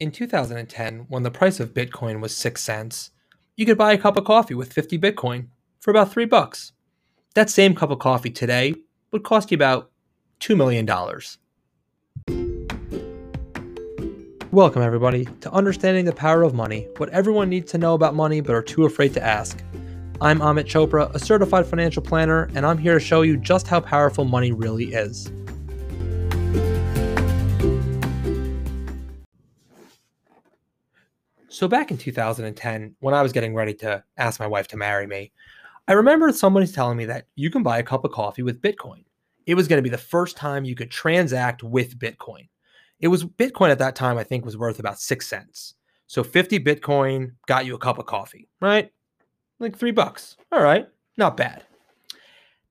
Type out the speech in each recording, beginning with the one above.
In 2010, when the price of Bitcoin was 6 cents, you could buy a cup of coffee with 50 Bitcoin for about 3 bucks. That same cup of coffee today would cost you about $2 million. Welcome, everybody, to Understanding the Power of Money what everyone needs to know about money but are too afraid to ask. I'm Amit Chopra, a certified financial planner, and I'm here to show you just how powerful money really is. So back in 2010, when I was getting ready to ask my wife to marry me, I remember somebody telling me that you can buy a cup of coffee with Bitcoin. It was going to be the first time you could transact with Bitcoin. It was Bitcoin at that time, I think, was worth about six cents. So 50 Bitcoin got you a cup of coffee, right? Like three bucks. All right, not bad.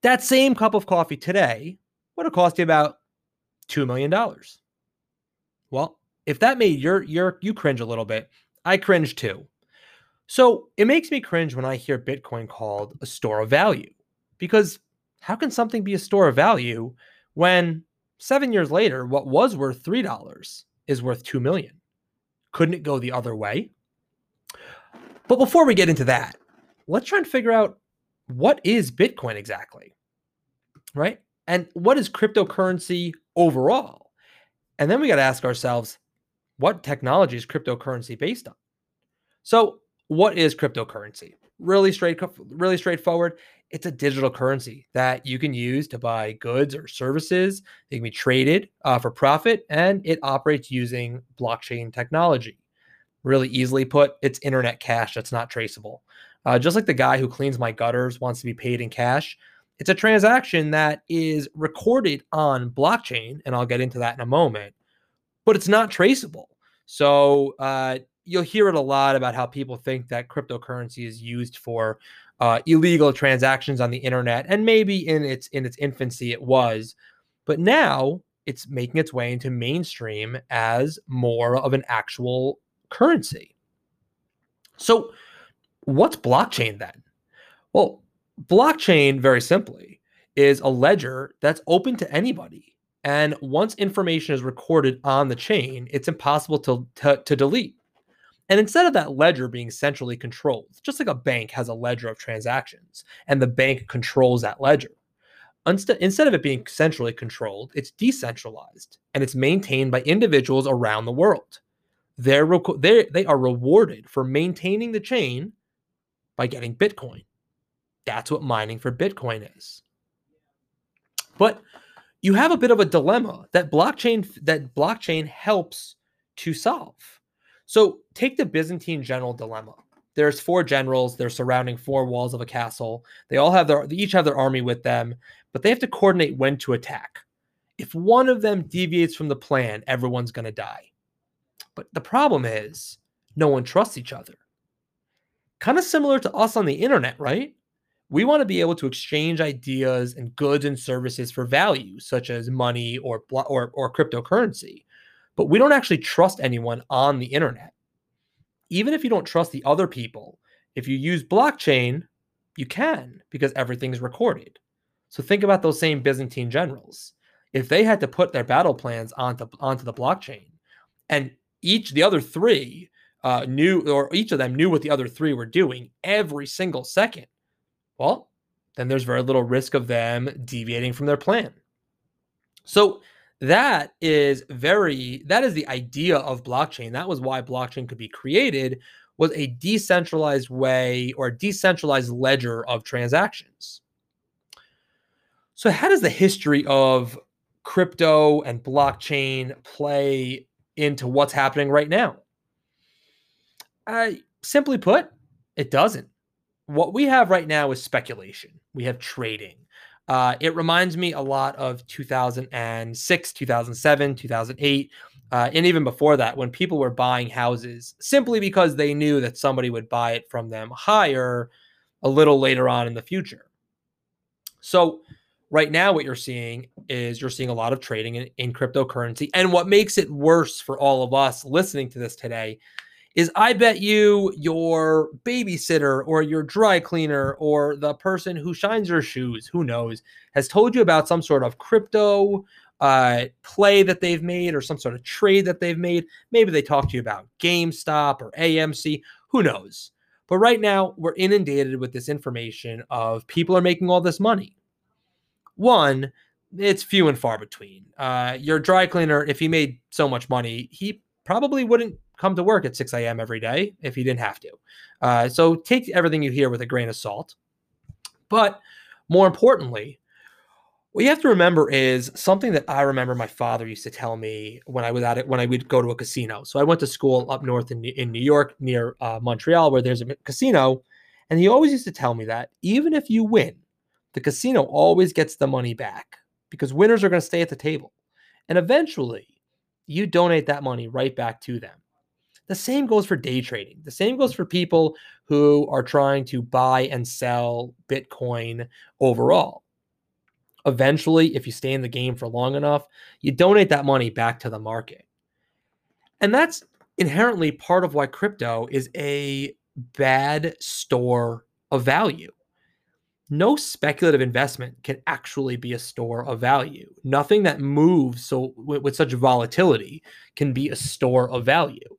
That same cup of coffee today would have cost you about $2 million. Well, if that made your your you cringe a little bit, I cringe too. So it makes me cringe when I hear Bitcoin called a store of value. Because how can something be a store of value when seven years later, what was worth $3 is worth 2 million? Couldn't it go the other way? But before we get into that, let's try and figure out what is Bitcoin exactly, right? And what is cryptocurrency overall? And then we got to ask ourselves, what technology is cryptocurrency based on? So, what is cryptocurrency? Really straight, really straightforward. It's a digital currency that you can use to buy goods or services. They can be traded uh, for profit, and it operates using blockchain technology. Really easily put, it's internet cash that's not traceable. Uh, just like the guy who cleans my gutters wants to be paid in cash, it's a transaction that is recorded on blockchain, and I'll get into that in a moment but it's not traceable. So uh, you'll hear it a lot about how people think that cryptocurrency is used for uh, illegal transactions on the internet, and maybe in its in its infancy it was, but now it's making its way into mainstream as more of an actual currency. So, what's blockchain then? Well, blockchain, very simply, is a ledger that's open to anybody and once information is recorded on the chain, it's impossible to, to, to, delete. And instead of that ledger being centrally controlled, just like a bank has a ledger of transactions and the bank controls that ledger, instead of it being centrally controlled, it's decentralized and it's maintained by individuals around the world. They're, they they are rewarded for maintaining the chain by getting Bitcoin. That's what mining for Bitcoin is. But you have a bit of a dilemma that blockchain that blockchain helps to solve. So take the Byzantine general dilemma. There's four generals. They're surrounding four walls of a castle. They all have their they each have their army with them, but they have to coordinate when to attack. If one of them deviates from the plan, everyone's going to die. But the problem is no one trusts each other. Kind of similar to us on the internet, right? We want to be able to exchange ideas and goods and services for value, such as money or, or, or cryptocurrency. But we don't actually trust anyone on the internet. Even if you don't trust the other people, if you use blockchain, you can because everything's recorded. So think about those same Byzantine generals. If they had to put their battle plans onto, onto the blockchain, and each the other three uh, knew, or each of them knew what the other three were doing every single second, well, then there's very little risk of them deviating from their plan. So that is very that is the idea of blockchain. That was why blockchain could be created was a decentralized way or a decentralized ledger of transactions. So how does the history of crypto and blockchain play into what's happening right now? Uh, simply put, it doesn't what we have right now is speculation. We have trading. Uh, it reminds me a lot of 2006, 2007, 2008, uh, and even before that, when people were buying houses simply because they knew that somebody would buy it from them higher a little later on in the future. So, right now, what you're seeing is you're seeing a lot of trading in, in cryptocurrency. And what makes it worse for all of us listening to this today is I bet you your babysitter or your dry cleaner or the person who shines your shoes, who knows, has told you about some sort of crypto uh, play that they've made or some sort of trade that they've made. Maybe they talk to you about GameStop or AMC. Who knows? But right now, we're inundated with this information of people are making all this money. One, it's few and far between. Uh, your dry cleaner, if he made so much money, he probably wouldn't come to work at 6 a.m. every day if he didn't have to. Uh, so take everything you hear with a grain of salt. But more importantly, what you have to remember is something that I remember my father used to tell me when I was at it when I would go to a casino. So I went to school up north in, in New York near uh, Montreal where there's a casino, and he always used to tell me that even if you win, the casino always gets the money back because winners are going to stay at the table, and eventually you donate that money right back to them. The same goes for day trading. The same goes for people who are trying to buy and sell Bitcoin overall. Eventually, if you stay in the game for long enough, you donate that money back to the market. And that's inherently part of why crypto is a bad store of value. No speculative investment can actually be a store of value. Nothing that moves so with, with such volatility can be a store of value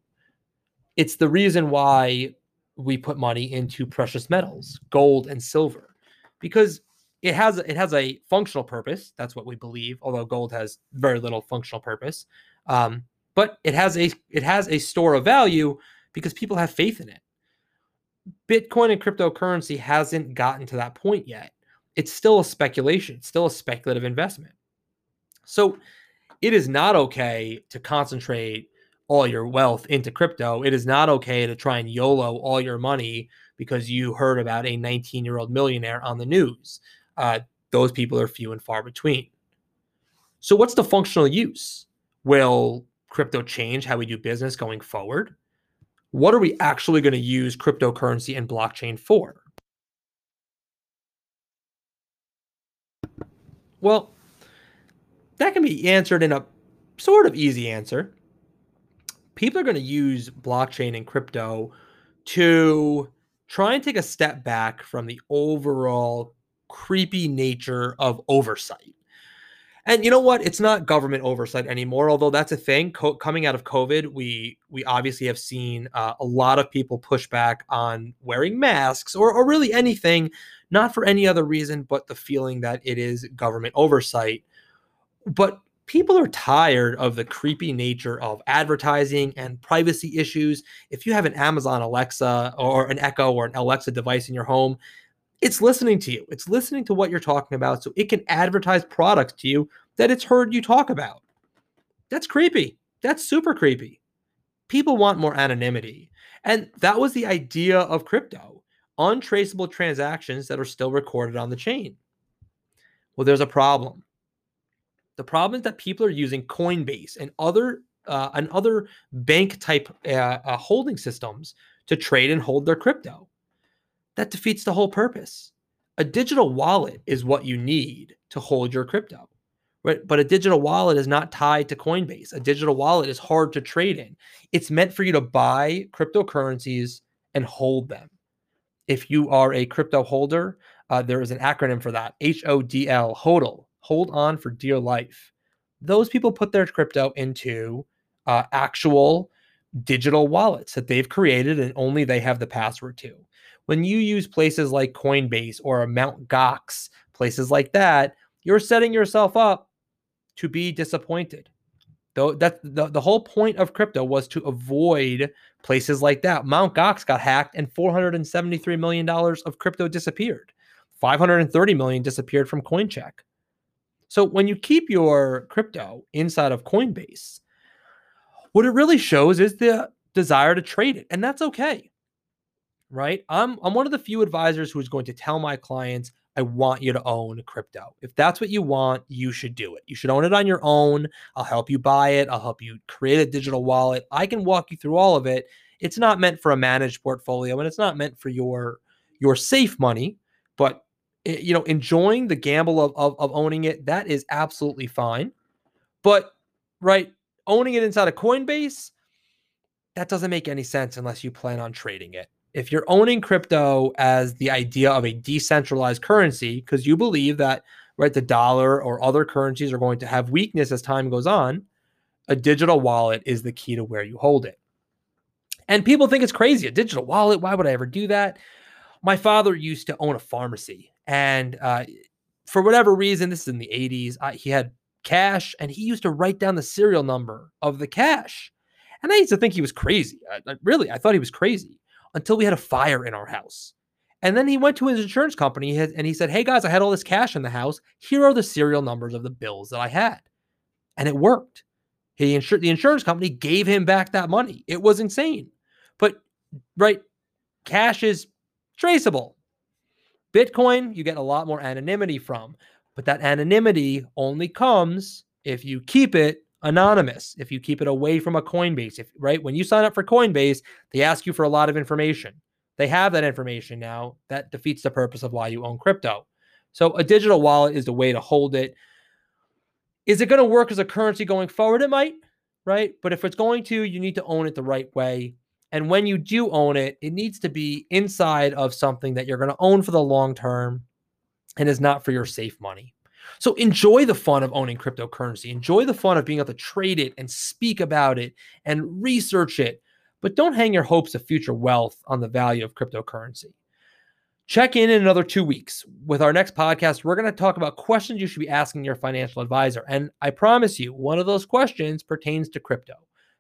it's the reason why we put money into precious metals, gold and silver, because it has it has a functional purpose. That's what we believe. Although gold has very little functional purpose, um, but it has a it has a store of value because people have faith in it. Bitcoin and cryptocurrency hasn't gotten to that point yet. It's still a speculation. It's still a speculative investment. So it is not okay to concentrate all your wealth into crypto. It is not okay to try and YOLO all your money because you heard about a 19 year old millionaire on the news. Uh, those people are few and far between. So, what's the functional use? Will crypto change how we do business going forward? What are we actually going to use cryptocurrency and blockchain for? Well, that can be answered in a sort of easy answer people are going to use blockchain and crypto to try and take a step back from the overall creepy nature of oversight. And you know what? It's not government oversight anymore, although that's a thing. Co- coming out of COVID, we we obviously have seen uh, a lot of people push back on wearing masks or, or really anything, not for any other reason but the feeling that it is government oversight. But people are tired of the creepy nature of advertising and privacy issues. If you have an Amazon Alexa or an Echo or an Alexa device in your home, it's listening to you. It's listening to what you're talking about so it can advertise products to you that it's heard you talk about. That's creepy. That's super creepy. People want more anonymity. And that was the idea of crypto untraceable transactions that are still recorded on the chain. Well, there's a problem the problem is that people are using Coinbase and other uh, and other bank type uh, uh, holding systems to trade and hold their crypto. That defeats the whole purpose. A digital wallet is what you need to hold your crypto. Right? But a digital wallet is not tied to Coinbase. A digital wallet is hard to trade in. It's meant for you to buy cryptocurrencies and hold them. If you are a crypto holder, uh, there is an acronym for that H O D L, HODL hold on for dear life. Those people put their crypto into uh, actual digital wallets that they've created and only they have the password to. When you use places like Coinbase or Mount Gox, places like that, you're setting yourself up to be disappointed. Though that the, the whole point of crypto was to avoid places like that. Mount Gox got hacked and $473 million of crypto disappeared. 530 million disappeared from Coincheck. So when you keep your crypto inside of Coinbase, what it really shows is the desire to trade it, and that's okay. Right? I'm I'm one of the few advisors who is going to tell my clients I want you to own crypto. If that's what you want, you should do it. You should own it on your own. I'll help you buy it. I'll help you create a digital wallet. I can walk you through all of it. It's not meant for a managed portfolio and it's not meant for your your safe money, but Eh, you know, enjoying the gamble of, of, of owning it, that is absolutely fine. But, right, owning it inside of Coinbase, that doesn't make any sense unless you plan on trading it. If you're owning crypto as the idea of a decentralized currency, because you believe that right? The dollar or other currencies are going to have weakness as time goes on. A digital wallet is the key to where you hold it. And people think it's crazy. A digital wallet, why would I ever do that? My father used to own a pharmacy. And uh, for whatever reason, this is in the 80s, uh, he had cash and he used to write down the serial number of the cash. And I used to think he was crazy. I, I, really, I thought he was crazy until we had a fire in our house. And then he went to his insurance company and he said, Hey guys, I had all this cash in the house. Here are the serial numbers of the bills that I had. And it worked. He the insurance company gave him back that money. It was insane. But right, cash is traceable. Bitcoin, you get a lot more anonymity from, but that anonymity only comes if you keep it anonymous, if you keep it away from a Coinbase. If right, when you sign up for Coinbase, they ask you for a lot of information. They have that information now. That defeats the purpose of why you own crypto. So a digital wallet is the way to hold it. Is it going to work as a currency going forward? It might, right? But if it's going to, you need to own it the right way. And when you do own it, it needs to be inside of something that you're going to own for the long term and is not for your safe money. So enjoy the fun of owning cryptocurrency. Enjoy the fun of being able to trade it and speak about it and research it. But don't hang your hopes of future wealth on the value of cryptocurrency. Check in in another two weeks. With our next podcast, we're going to talk about questions you should be asking your financial advisor. And I promise you, one of those questions pertains to crypto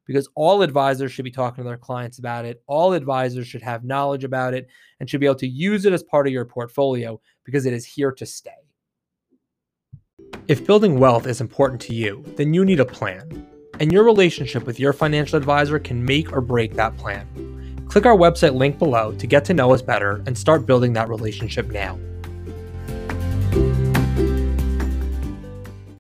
because all advisors should be talking to their clients about it. All advisors should have knowledge about it and should be able to use it as part of your portfolio because it is here to stay. If building wealth is important to you, then you need a plan. And your relationship with your financial advisor can make or break that plan. Click our website link below to get to know us better and start building that relationship now.